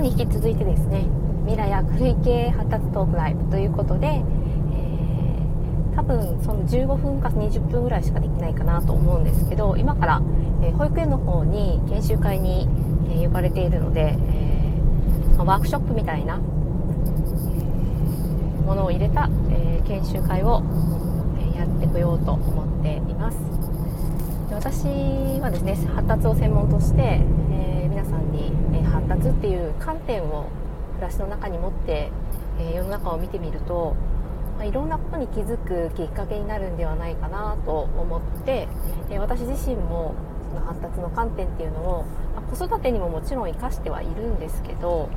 に引き続いてですね未来明るい系発達トークライブということで、えー、多分その15分か20分ぐらいしかできないかなと思うんですけど今から、えー、保育園の方に研修会に、えー、呼ばれているので、えー、ワークショップみたいな、えものを入れた、え研修会を、えやってこようと思っています。私はですね発達を専門として、え皆さんに、達っていう観点を暮らしの中に持って、え世の中を見てみると、ま、いろんなことに気づくきっかけになるんではないかなと思って、え私自身もその発達の観点っていうのを、ま、子育てにももちろん生かしてはいるんですけど、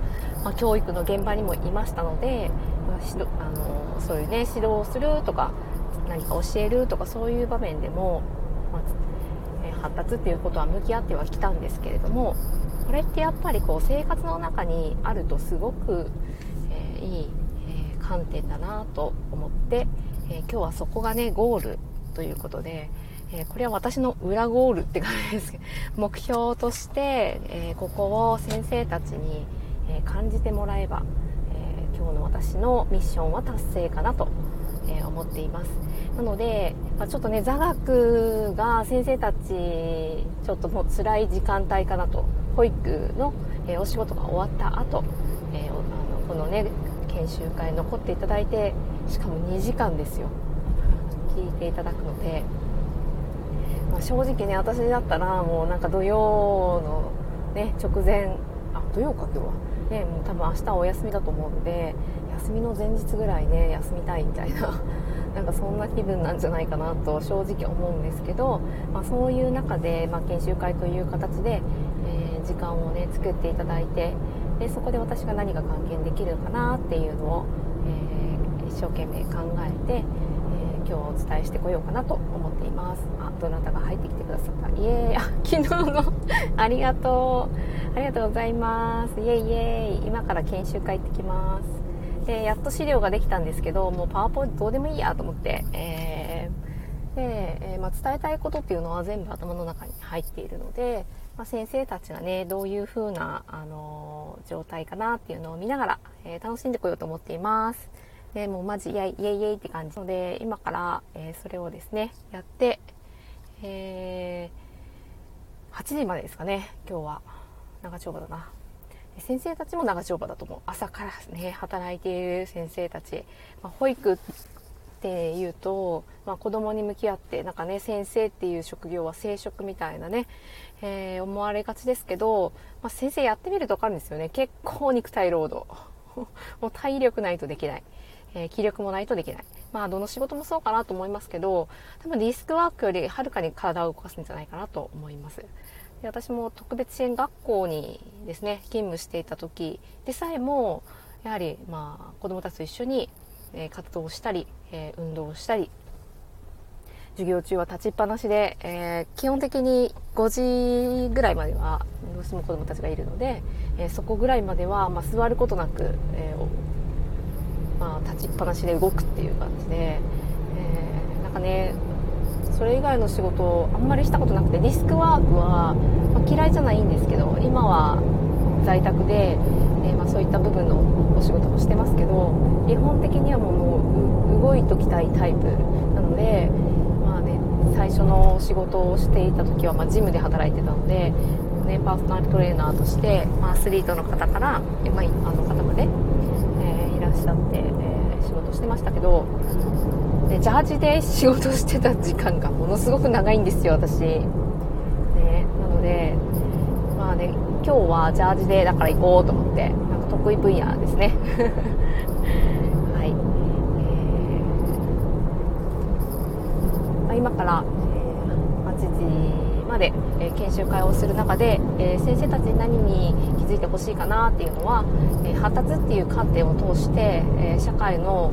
まあ、教育の現場にもいましたので、まあ、指導あのそういうね指導をするとか何か教えるとかそういう場面でも、まあ、発達っていうことは向き合ってはきたんですけれどもこれってやっぱりこう生活の中にあるとすごく、えー、いい、えー、観点だなと思って、えー、今日はそこがねゴールということで、えこれは私の裏ゴールって感じですけど 目標として、えここを先生たちに、え感じてもらえば、え今日の私のミッションは達成かなと、え思っています。なので、まあ、ちょっとね座学が先生たちちょっともう辛い時間帯かなと保育の、えお仕事が終わった後、えー、あのこのね研修会残っていただいてしかも2時間ですよ。聞いていただくので、まあ、正直ね私だったらもうなんか土曜の、ね、直前あ土曜か今日は。ねもう多分明日はお休みだと思うので休みの前日ぐらいね休みたいみたいな。なんかそんな気分なんじゃないかなと正直思うんですけど、まあ、そういう中で、まあ、研修会という形で、時間をね作っていただいてでそこで私が何が還元できるかなっていうのを、えー、一生懸命考えて、えー、今日お伝えしてこようかなと思っています。あどなたが入ってきてくださった？イエーイ。あ昨日の。ありがとう。ありがとうございます。イエイイエイ。今から研修会行ってきます。でやっと資料ができたんですけどもうパワーポイントどうでもいいやと思って、えー、で、えー、まあ、伝えたいことっていうのは全部頭の中に入っているので、まあ、先生たちがねどういう風な、あの、状態かなっていうのを見ながら、え楽しんでこようと思っています。でもうマジイエイイエイって感じので今から、えそれをですねやって、え8時までですかね今日は。長丁場だな。先生たちも長丁場だと思う。朝からね働いている先生たち、まあ、保育っていうと、まあ、子供に向き合ってなんかね先生っていう職業は生殖みたいなね、えー、思われがちですけど、まあ、先生やってみると分かるんですよね。結構肉体労働。もう体力ないとできない、えー、気力もないとできない。まあどの仕事もそうかなと思いますけど多分リスクワークよりはるかに体を動かすんじゃないかなと思います。で私も特別支援学校にですね勤務していた時でさえもやはりまあ子どもたちと一緒に、え活動したり、え運動したり授業中は立ちっぱなしで、えー、基本的に5時ぐらいまではどうしても子どもたちがいるので、えー、そこぐらいまでは、まあ、座ることなく、えー、まあ、立ちっぱなしで動くっていう感じで、えなんかねそれ以外の仕事をあんまりしたことなくてディスクワークは、まあ、嫌いじゃないんですけど今は在宅で、えー、まあ、そういった部分のお仕事もしてますけど基本的にはもう動いときたいタイプなので、最初の仕事をしていた時は、まあ、ジムで働いてたので、ね、パーソナルトレーナーとして、まあ、アスリートの方から、まあ、一般の方まで、えー、いらっしゃって、えー、仕事してましたけどでジャージで仕事してた時間がものすごく長いんですよ私、ね、なのでまあね今日はジャージでだから行こうと思ってなんか得意分野ですねはい、えーまあ、今から、えー、8時まで、え研修会をする中で、えー、先生たちに何に気づいてほしいかなっていうのは、え、発達っていう観点を通して、え社会の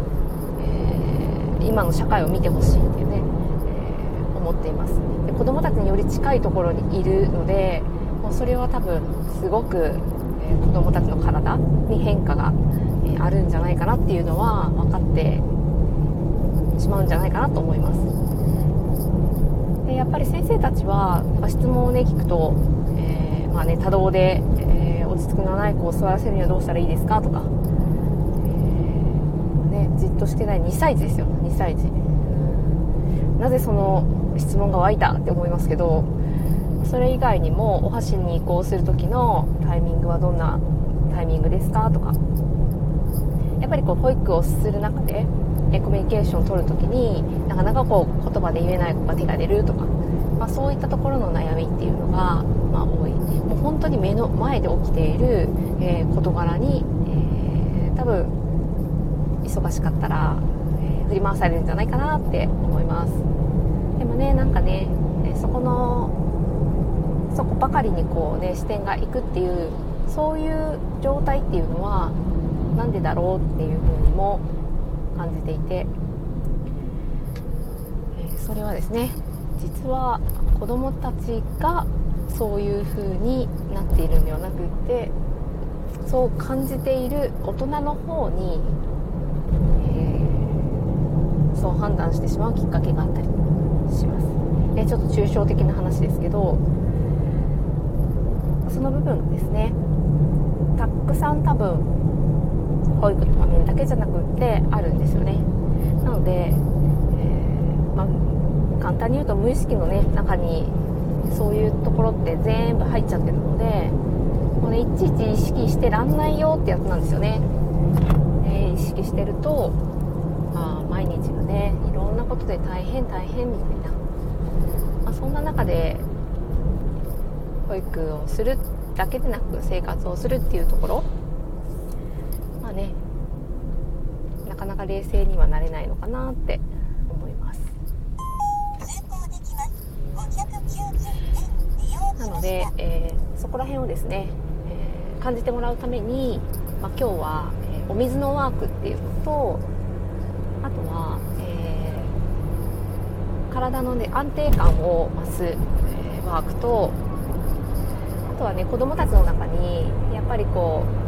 え今の社会を見てほしいっていうね、え、思っています。で子供たちにより近いところにいるのでもうそれは多分すごく、えー、子供たちの体に変化が、え、あるんじゃないかなっていうのは分かってしまうんじゃないかなと思います。でやっぱり先生たちは質問をね聞くと、えー、まあね、多動で、えー、落ち着きのない子を座らせるにはどうしたらいいですかとか、えー、ね、じっとしてない2歳児ですよ。2歳児。なぜその質問が湧いたって思いますけどそれ以外にもお箸に移行する時のタイミングはどんなタイミングですかとか。やっぱりこう保育をする中でコミュニケーションを取る時になかなかこう言葉で言えない子が手が出るとか、まあ、そういったところの悩みっていうのが、まあ、多い。もう本当に目の前で起きている、えー、事柄に、えー、多分忙しかったら、えー、振り回されるんじゃないかなって思います。でもねなんかねそこのそこばかりにこうね視点がいくっていうそういう状態っていうのは何でだろうっていうふうにも感じていて、えそれはですね実は子どもたちがそういう風になっているんではなくってそう感じている大人の方に、えー、そう判断してしまうきっかけがあったりします、えちょっと抽象的な話ですけどその部分ですね。たくさん多分保育の場面だけじゃなくってあるんですよね。なので、えー、まあ、簡単に言うと無意識の、ね、中にそういうところって全部入っちゃってるのでもう、ね、いちいち意識してらんないよってやつなんですよね、えー、意識してると、まあ、毎日がねいろんなことで大変大変みたいな、まあ、そんな中で保育をするだけでなく生活をするっていうところまあねなかなか冷静にはなれないのかなって思います。なので、えー、そこら辺をですね、えー、感じてもらうために、まあ、今日は、えー、お水のワークっていうのとあとは、え体の、ね、安定感を増す、えワークとあとはね子供たちの中にやっぱりこう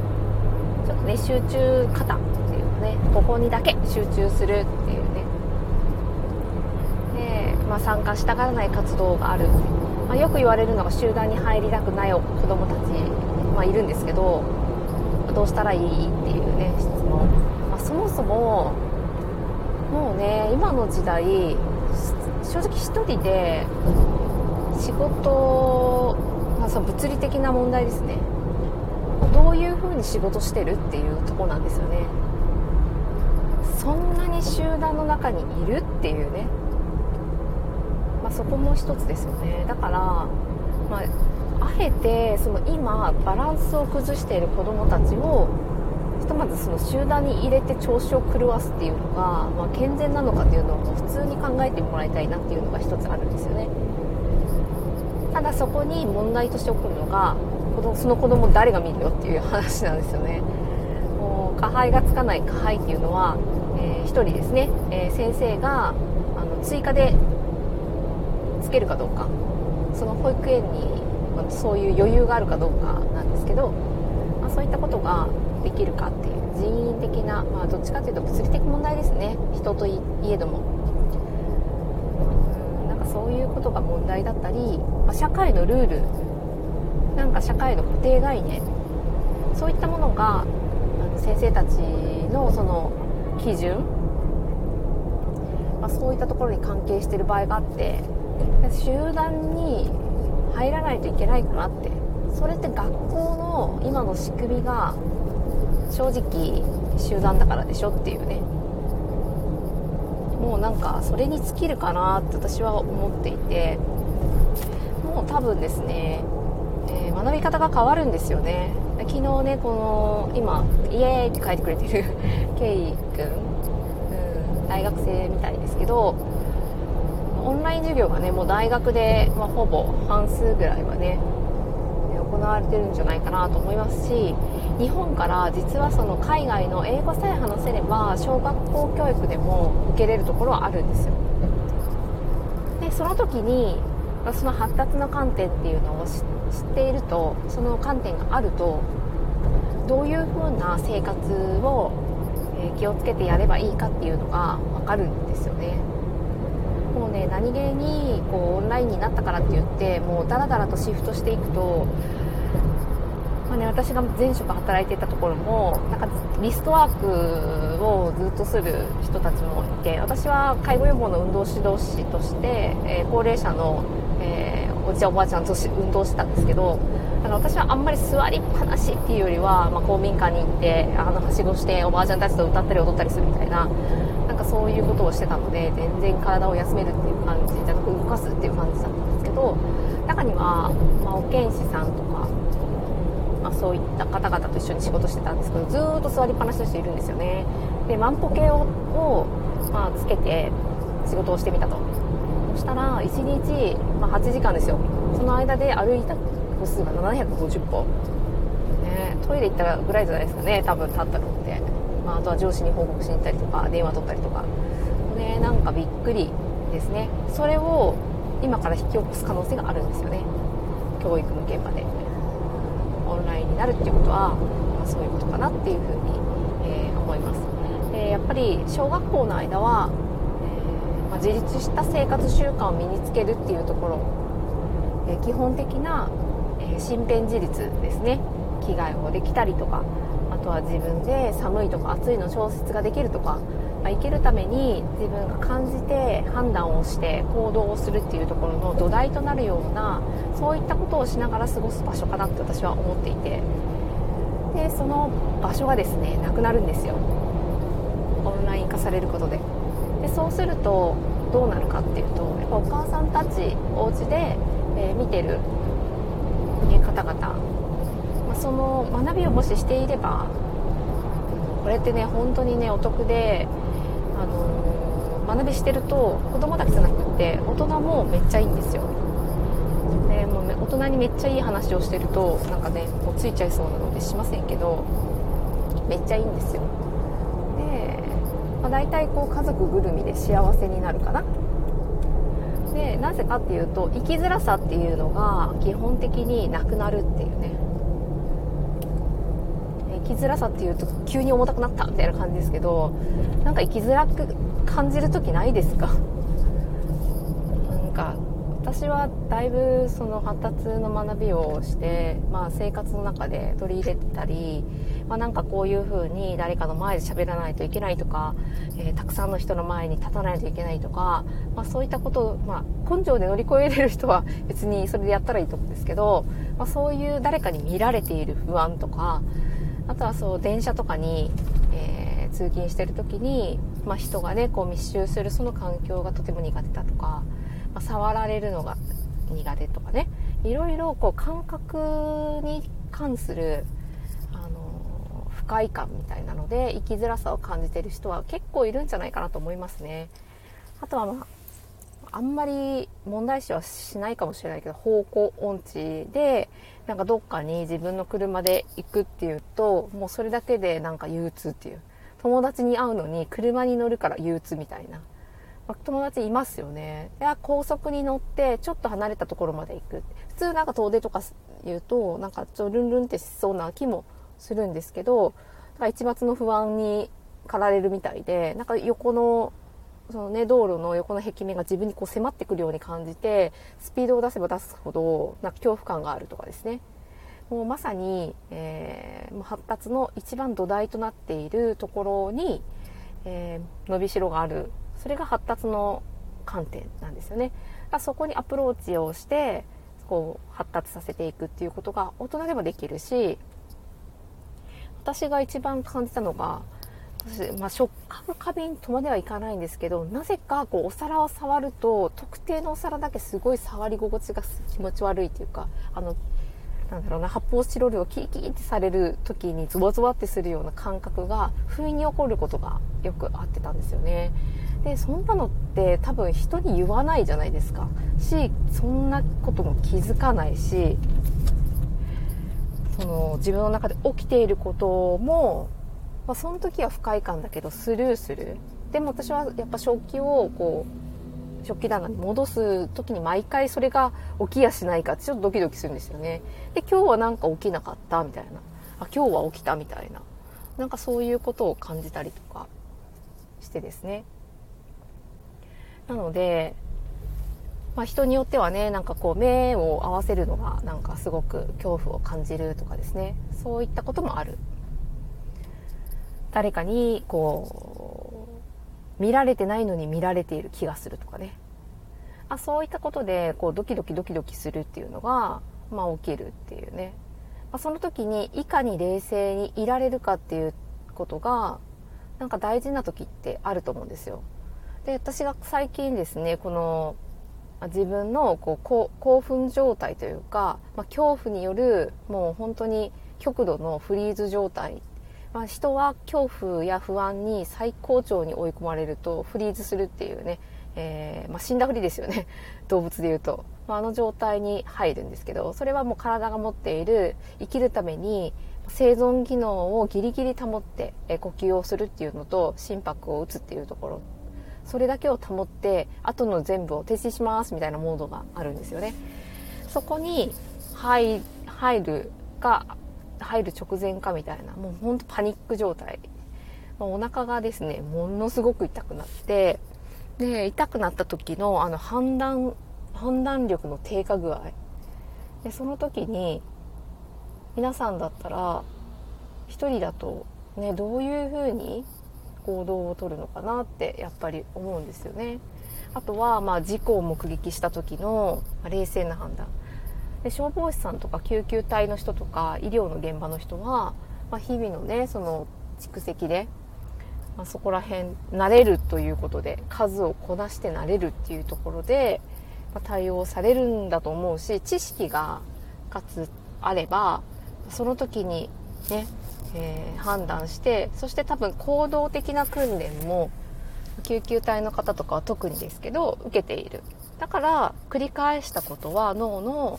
ちょっとね集中型っていうねここにだけ集中するっていうね。で、まあ、参加したがらない活動がある、まあ、よく言われるのが集団に入りたくない子供たち、まあ、いるんですけどどうしたらいいっていうね質問、まあ、そもそももうね今の時代正直1人で仕事まあ、その物理的な問題ですね。どういう風に仕事してるっていうとこなんですよね。そんなに集団の中にいるっていうね、まあ、そこも一つですよね。だから、まあ、あえてその今バランスを崩している子どもたちをひとまずその集団に入れて調子を狂わすっていうのが、まあ、健全なのかっていうのを普通に考えてもらいたいなっていうのが一つあるんですよね。ただそこに問題として起こるのがその子供誰が見るよっていう話なんですよね。もう加配がつかない加配っていうのは、えー、1人ですね、えー、先生があの追加でつけるかどうか。その保育園にそういう余裕があるかどうかなんですけど、まあ、そういったことができるかっていう人為的な、まあ、どっちかというと物理的問題ですね。人といえども。そういうことが問題だったり、ま社会のルールなんか社会の固定概念そういったものが先生たちのその基準、まあ、そういったところに関係してる場合があって集団に入らないといけないかなってそれって学校の今の仕組みが正直集団だからでしょっていうね。もうなんかそれに尽きるかなって私は思っていてもう多分ですね、えー、学び方が変わるんですよね。昨日ねこの今イエーイって書いてくれてる ケイ君、うん、大学生みたいですけどオンライン授業がねもう大学で、まあ、ほぼ半数ぐらいはね行われてるんじゃないかなと思いますし日本から実はその海外の英語さえ話せれば小学校教育でも受けれるところはあるんですよ。でその時にその発達の観点っていうのを知っているとその観点があるとどういう風な生活を気をつけてやればいいかっていうのが分かるんですよね。もうね何気にこうオンラインになったからって言ってもうダラダラとシフトしていくとまあね、私が前職働いていたところもなんかリストワークをずっとする人たちもいて私は介護予防の運動指導士として、えー、高齢者の、えー、おじいちゃんおばあちゃんと運動してたんですけどあの私はあんまり座りっぱなしっていうよりは、まあ、公民館に行ってあのはしごしておばあちゃんたちと歌ったり踊ったりするみたいななんかそういうことをしてたので全然体を休めるっていう感じじゃなく動かすっていう感じだったんですけど中には、まあ、保健師さんとか、あ、そういった方々と一緒に仕事してたんですけどずっと座りっぱなしの人いるんですよね。で万歩計をを、まあ、つけて仕事をしてみたと。そしたら1日、まあ、8時間ですよ。その間で歩いた歩数が750歩、ね、トイレ行ったぐらいじゃないですかね多分立ったのって、まあ、あとは上司に報告しに行ったりとか電話取ったりとか。ねなんかびっくりですね。それを今から引き起こす可能性があるんですよね。教育の現場で。オンラインになるっていうことは、まあ、そういうことかなっていうふうに、えー、思います。でやっぱり小学校の間は、えー、まあ、自立した生活習慣を身につけるっていうところ、えー、基本的な、え身辺自立ですね。着替えをできたりとかあとは自分で寒いとか暑いの調節ができるとかまあ、生きるために自分が感じて判断をして行動をするっていうところの土台となるようなそういったことをしながら過ごす場所かなって私は思っていて。でその場所がですねなくなるんですよ。オンライン化されることで。でそうするとどうなるかっていうとやっぱお母さんたちお家で、えー、見てる、方々、まあ、その学びをもししていればこれってね本当にねお得であの学びしてると子供だけじゃなくって大人もめっちゃいいんですよ。でもう、大人にめっちゃいい話をしてるとなんかねもうついちゃいそうなのでしませんけどめっちゃいいんですよ。で、まあ、大体こう家族ぐるみで幸せになるかな。でなぜかっていうと生きづらさっていうのが基本的になくなるっていうね。きづらさっていうと急に重たくなったみたいな感じですけどなんか生きづらく感じる時ないですか？なんか私はだいぶその発達の学びをして、まあ、生活の中で取り入れたり、まあ、なんかこういう風に誰かの前で喋らないといけないとか、えー、たくさんの人の前に立たないといけないとか、まあ、そういったことを、まあ、根性で乗り越えれる人は別にそれでやったらいいと思うんですけど、まあ、そういう誰かに見られている不安とかあとはそう電車とかに、えー、通勤してる時に、まあ、人がねこう密集するその環境がとても苦手だとか、まあ、触られるのが苦手とかねいろいろこう感覚に関するあの不快感みたいなので生きづらさを感じてる人は結構いるんじゃないかなと思いますね。あとはまああんまり問題視はしないかもしれないけど方向音痴でなんかどっかに自分の車で行くっていうともうそれだけでなんか憂鬱っていう。友達に会うのに車に乗るから憂鬱みたいな、まあ、友達いますよね。いや高速に乗ってちょっと離れたところまで行く。普通なんか遠出とか言うとなんかちょルンルンってしそうな気もするんですけどだから一抹の不安に駆られるみたいでなんか横のそのね、道路の横の壁面が自分にこう迫ってくるように感じて、スピードを出せば出すほど、なんか恐怖感があるとかですね。もうまさに、えー、発達の一番土台となっているところに、えー、伸びしろがある。それが発達の観点なんですよね。そこにアプローチをして、こう、発達させていくっていうことが大人でもできるし、私が一番感じたのが、まあ、食感過敏とまではいかないんですけどなぜかこうお皿を触ると特定のお皿だけすごい触り心地が気持ち悪いというかあのなんだろうな発泡スチロールをキーキーってされる時にズワズワってするような感覚が不意に起こることがよくあってたんですよね。でそんなのって多分人に言わないじゃないですか。しそんなことも気づかないしその自分の中で起きていることもまあ、その時は不快感だけどスルーする。でも私はやっぱ食器をこう食器棚に戻す時に毎回それが起きやしないかってちょっとドキドキするんですよね。で今日はなんか起きなかったみたいな。あ今日は起きたみたいな。なんかそういうことを感じたりとかしてですね。なのでまあ、人によってはねなんかこう目を合わせるのがなんかすごく恐怖を感じるとかですね。そういったこともある。誰かにこう見られてないのに見られている気がするとかね。あそういったことでこうドキドキドキドキするっていうのが、まあ、起きるっていうね、まあ、その時にいかに冷静にいられるかっていうことがなんか大事な時ってあると思うんですよ。で私が最近ですねこの自分のこう興奮状態というか、まあ、恐怖によるもう本当に極度のフリーズ状態、まあ、人は恐怖や不安に最高潮に追い込まれるとフリーズするっていうね、えー、まあ、死んだふりですよね。動物でいうと、まあ、の状態に入るんですけどそれはもう体が持っている生きるために生存機能をギリギリ保って呼吸をするっていうのと心拍を打つっていうところ。それだけを保って後の全部を停止しますみたいなモードがあるんですよね。そこに入るか入る直前かみたいなもうほんとパニック状態。お腹がですねものすごく痛くなってで痛くなった時のあの判断判断力の低下具合。でその時に皆さんだったら1人だとねどういうふうに行動をとるのかなってやっぱり思うんですよね。あとは、まあ、事故を目撃した時の冷静な判断。で消防士さんとか救急隊の人とか医療の現場の人は、まあ、日々のねその蓄積で、まあ、そこら辺慣れるということで数をこなして慣れるっていうところで、まあ、対応されるんだと思うし知識がかつあればその時にねえー、判断してそして多分行動的な訓練も救急隊の方とかは特にですけど受けている。だから繰り返したことは脳の、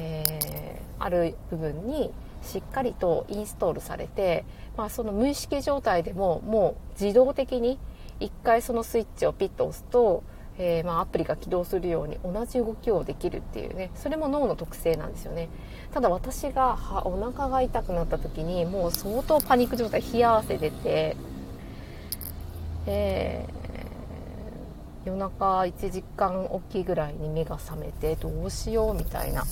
えー、ある部分にしっかりとインストールされて、まあ、その無意識状態でももう自動的に一回そのスイッチをピッと押すとえー、まあ、アプリが起動するように同じ動きをできるっていうねそれも脳の特性なんですよね。ただ私がお腹が痛くなった時にもう相当パニック状態冷や汗出て、えー、夜中1時間おきぐらいに目が覚めてどうしようみたいな、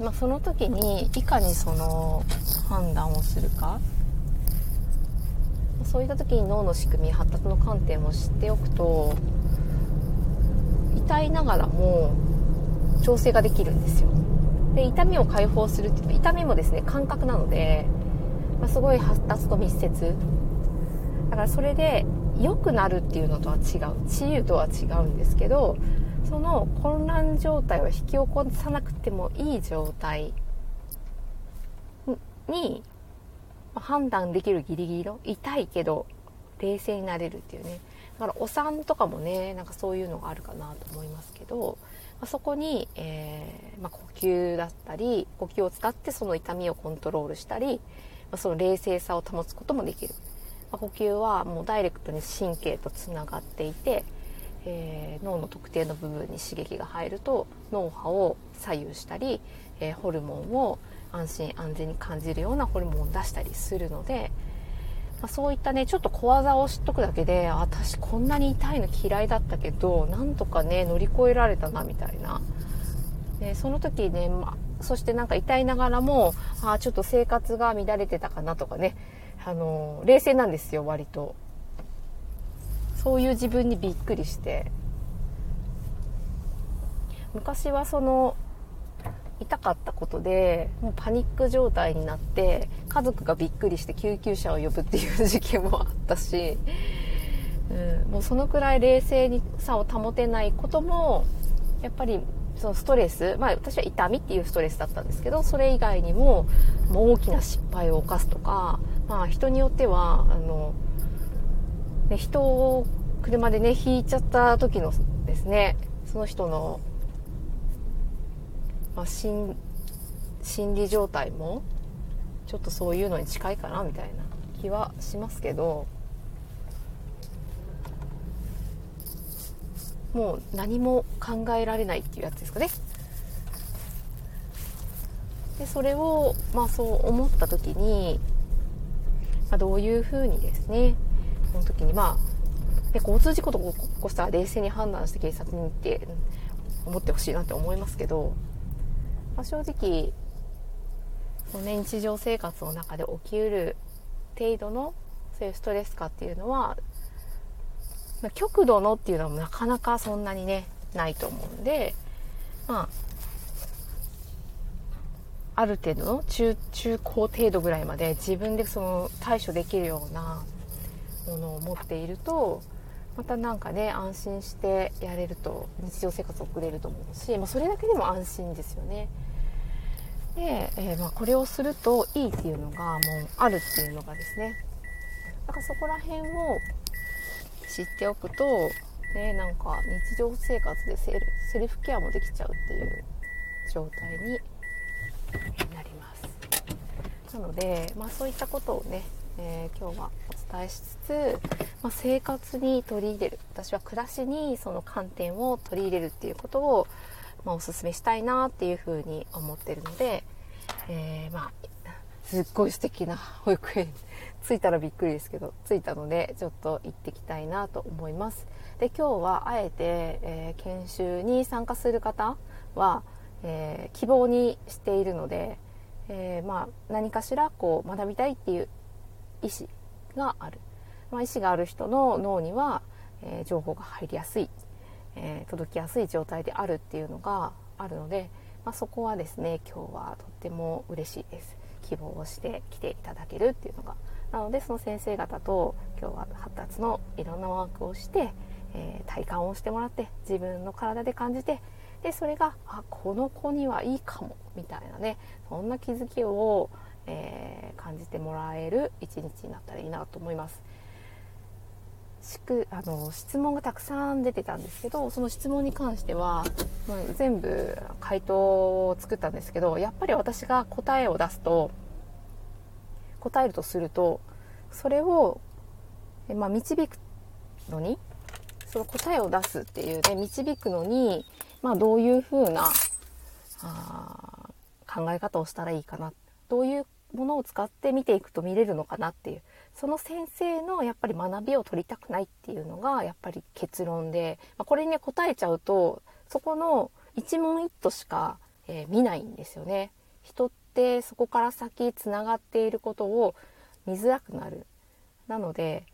まあ、その時にいかにその判断をするか。そういった時に脳の仕組み発達の観点を知っておくと痛いながらも調整ができるんですよ。で痛みを解放するっていう痛みもですね感覚なので、まあ、すごい発達と密接。だからそれで良くなるっていうのとは違う治癒とは違うんですけどその混乱状態を引き起こさなくてもいい状態に判断できるギリギリの痛いけど冷静になれるっていうね。だからお産とかもねなんかそういうのがあるかなと思いますけど、まあ、そこに、えー、まあ、呼吸だったり呼吸を使ってその痛みをコントロールしたり、まあ、その冷静さを保つこともできる、呼吸はもうダイレクトに神経とつながっていて、えー、脳の特定の部分に刺激が入ると脳波を左右したり、えー、ホルモンを安心安全に感じるようなホルモンを出したりするので、まあ、そういったねちょっと小技を知っとくだけで私こんなに痛いの嫌いだったけどなんとかね乗り越えられたなみたいな、でその時ね、まあ、そしてなんか痛いながらもあちょっと生活が乱れてたかなとかねあの冷静なんですよ割と。そういう自分にびっくりして。昔はその痛かったことでもうパニック状態になって家族がびっくりして救急車を呼ぶっていう事件もあったし、うん、もうそのくらい冷静にさを保てないこともやっぱりそのストレス、まあ私は痛みっていうストレスだったんですけど、それ以外にも、もう大きな失敗を犯すとか、まあ人によっては、あの、ね、人を車でね、引いちゃった時のですね、その人のまあ、心心理状態もちょっとそういうのに近いかなみたいな気はしますけどもう何も考えられないっていうやつですかね。でそれを、まあ、そう思った時に、まあ、どういうふうにですねその時にまあで交通事故とか起こしたら冷静に判断して警察に行って思ってほしいなって思いますけど、まあ、正直その、ね、日常生活の中で起きうる程度のそういうストレス化っていうのは、ま、極度のっていうのはなかなかそんなにねないと思うんでまあある程度の中中高程度ぐらいまで自分でその対処できるようなものを持っているとまたなんかね安心してやれると日常生活を送れると思うし、まあ、それだけでも安心ですよね。で、えー、まあこれをするといいっていうのがもうあるっていうのがですねだからそこら辺を知っておくと、ね、なんか日常生活でセルセルフケアもできちゃうっていう状態になります。なので、まあ、そういったことをねえー、今日はお伝えしつつ、まあ、生活に取り入れる私は暮らしにその観点を取り入れるっていうことを、まあ、おすすめしたいなっていうふうに思ってるので、えー、まあすっごい素敵な保育園。着いたらびっくりですけど着いたのでちょっと行ってきたいなと思います。で今日はあえて、えー、研修に参加する方は、えー、希望にしているので、えー、まあ、何かしらこう学びたいっていう意思がある、まあ、意思がある人の脳には、え、情報が入りやすい、え、届きやすい状態であるっていうのがあるので、まあ、そこはですね今日はとっても嬉しいです。希望をして来ていただけるっていうのがなのでその先生方と今日は発達のいろんなワークをして、えー、体感をしてもらって自分の体で感じてでそれがあこの子にはいいかもみたいなねそんな気づきをえー、感じてもらえる一日になったらいいなと思います。しくあの質問がたくさん出てたんですけどその質問に関しては、まあ、全部回答を作ったんですけどやっぱり私が答えを出すと答えるとするとそれを、まあ、導くのにその答えを出すっていうね導くのに、まあ、どういうふうなあ考え方をしたらいいかなどういうものを使って見ていくと見れるのかなっていうその先生のやっぱり学びを取りたくないっていうのがやっぱり結論で、まあ、これにね答えちゃうとそこの一問一答しか、えー、見ないんですよね。人ってそこから先つながっていることを見づらくなる。なので、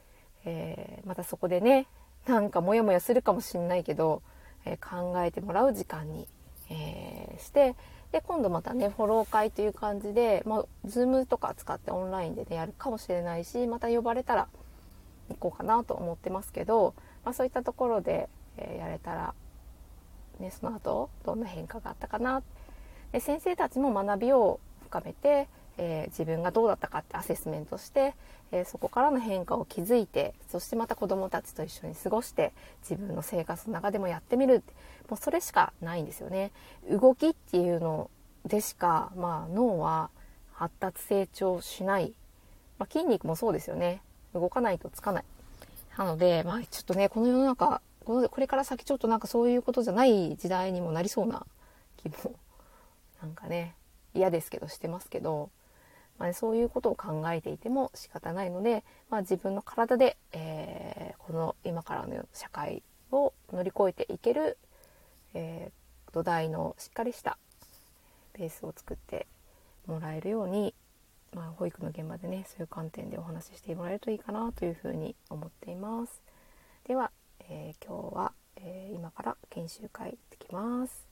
えー、またそこでねなんかモヤモヤするかもしんないけど、えー、考えてもらう時間に、えーしてで今度またねフォロー会という感じで、まあ、Zoom とか使ってオンラインでねやるかもしれないしまた呼ばれたら行こうかなと思ってますけど、まあ、そういったところで、え、やれたら、ね、その後どんな変化があったかなで先生たちも学びを深めてえー、自分がどうだったかってアセスメントして、えー、そこからの変化を気づいてそしてまた子どもたちと一緒に過ごして自分の生活の中でもやってみるてもうそれしかないんですよね。動きっていうのでしか、まあ、脳は発達成長しない、まあ、筋肉もそうですよね。動かないとつかない。なので、まあ、ちょっとねこの世の中これから先ちょっとなんかそういうことじゃない時代にもなりそうな気もなんかね。嫌ですけどしてますけどまあ、そういうことを考えていても仕方ないので、まあ、自分の体で、えー、この今からの社会を乗り越えていける、えー、土台のしっかりしたベースを作ってもらえるように、まあ、保育の現場でねそういう観点でお話ししてもらえるといいかなというふうに思っています。では、えー、今日は、え今から研修会行ってきます。